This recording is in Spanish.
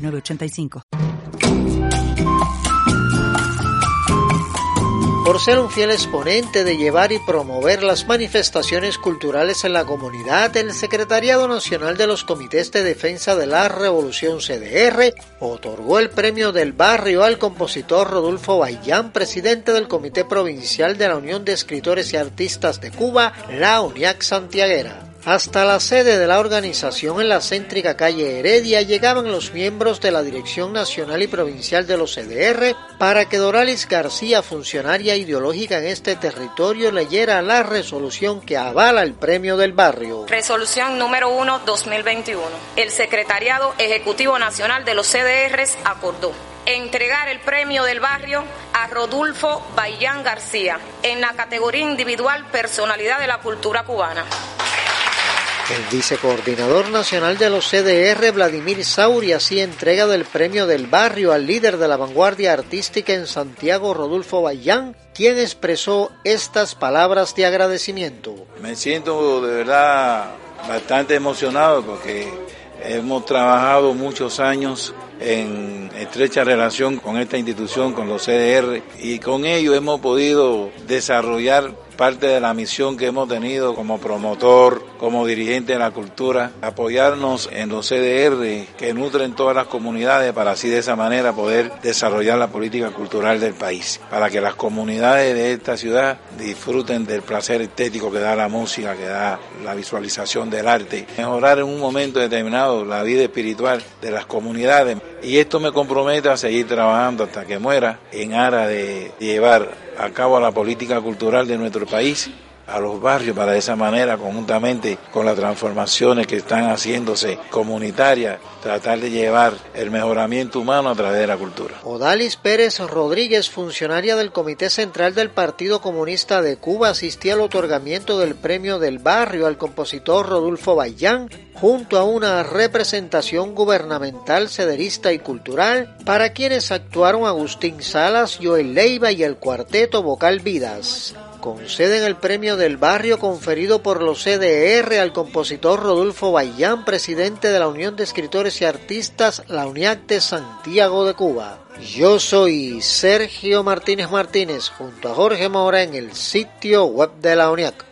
906985. Por ser un fiel exponente de llevar y promover las manifestaciones culturales en la comunidad, el Secretariado Nacional de los Comités de Defensa de la Revolución CDR otorgó el premio del barrio al compositor Rodolfo Bayán, presidente del Comité Provincial de la Unión de Escritores y Artistas de Cuba, la UNIAC Santiaguera. Hasta la sede de la organización en la céntrica calle Heredia llegaban los miembros de la Dirección Nacional y Provincial de los CDR para que Doralis García, funcionaria ideológica en este territorio, leyera la resolución que avala el premio del barrio. Resolución número 1 2021. El Secretariado Ejecutivo Nacional de los CDRs acordó entregar el premio del barrio a Rodulfo Bayán García en la categoría individual Personalidad de la Cultura Cubana. El vicecoordinador nacional de los CDR, Vladimir Sauri, así entrega del premio del barrio al líder de la vanguardia artística en Santiago, Rodolfo Bayán, quien expresó estas palabras de agradecimiento. Me siento de verdad bastante emocionado porque hemos trabajado muchos años en estrecha relación con esta institución, con los CDR, y con ello hemos podido desarrollar parte de la misión que hemos tenido como promotor, como dirigente de la cultura, apoyarnos en los CDR que nutren todas las comunidades para así de esa manera poder desarrollar la política cultural del país, para que las comunidades de esta ciudad disfruten del placer estético que da la música, que da la visualización del arte, mejorar en un momento determinado la vida espiritual de las comunidades. Y esto me compromete a seguir trabajando hasta que muera en aras de llevar a cabo la política cultural de nuestro país a los barrios para de esa manera, conjuntamente con las transformaciones que están haciéndose comunitarias, tratar de llevar el mejoramiento humano a través de la cultura. Odalis Pérez Rodríguez, funcionaria del Comité Central del Partido Comunista de Cuba, asistía al otorgamiento del premio del barrio al compositor Rodolfo Bayán, junto a una representación gubernamental, cederista y cultural, para quienes actuaron Agustín Salas, Joel Leiva y el cuarteto Vocal Vidas conceden el premio del barrio conferido por los CDR al compositor Rodolfo Bayán, presidente de la Unión de Escritores y Artistas, la UNIAC de Santiago de Cuba. Yo soy Sergio Martínez Martínez junto a Jorge Mora en el sitio web de la UNIAC.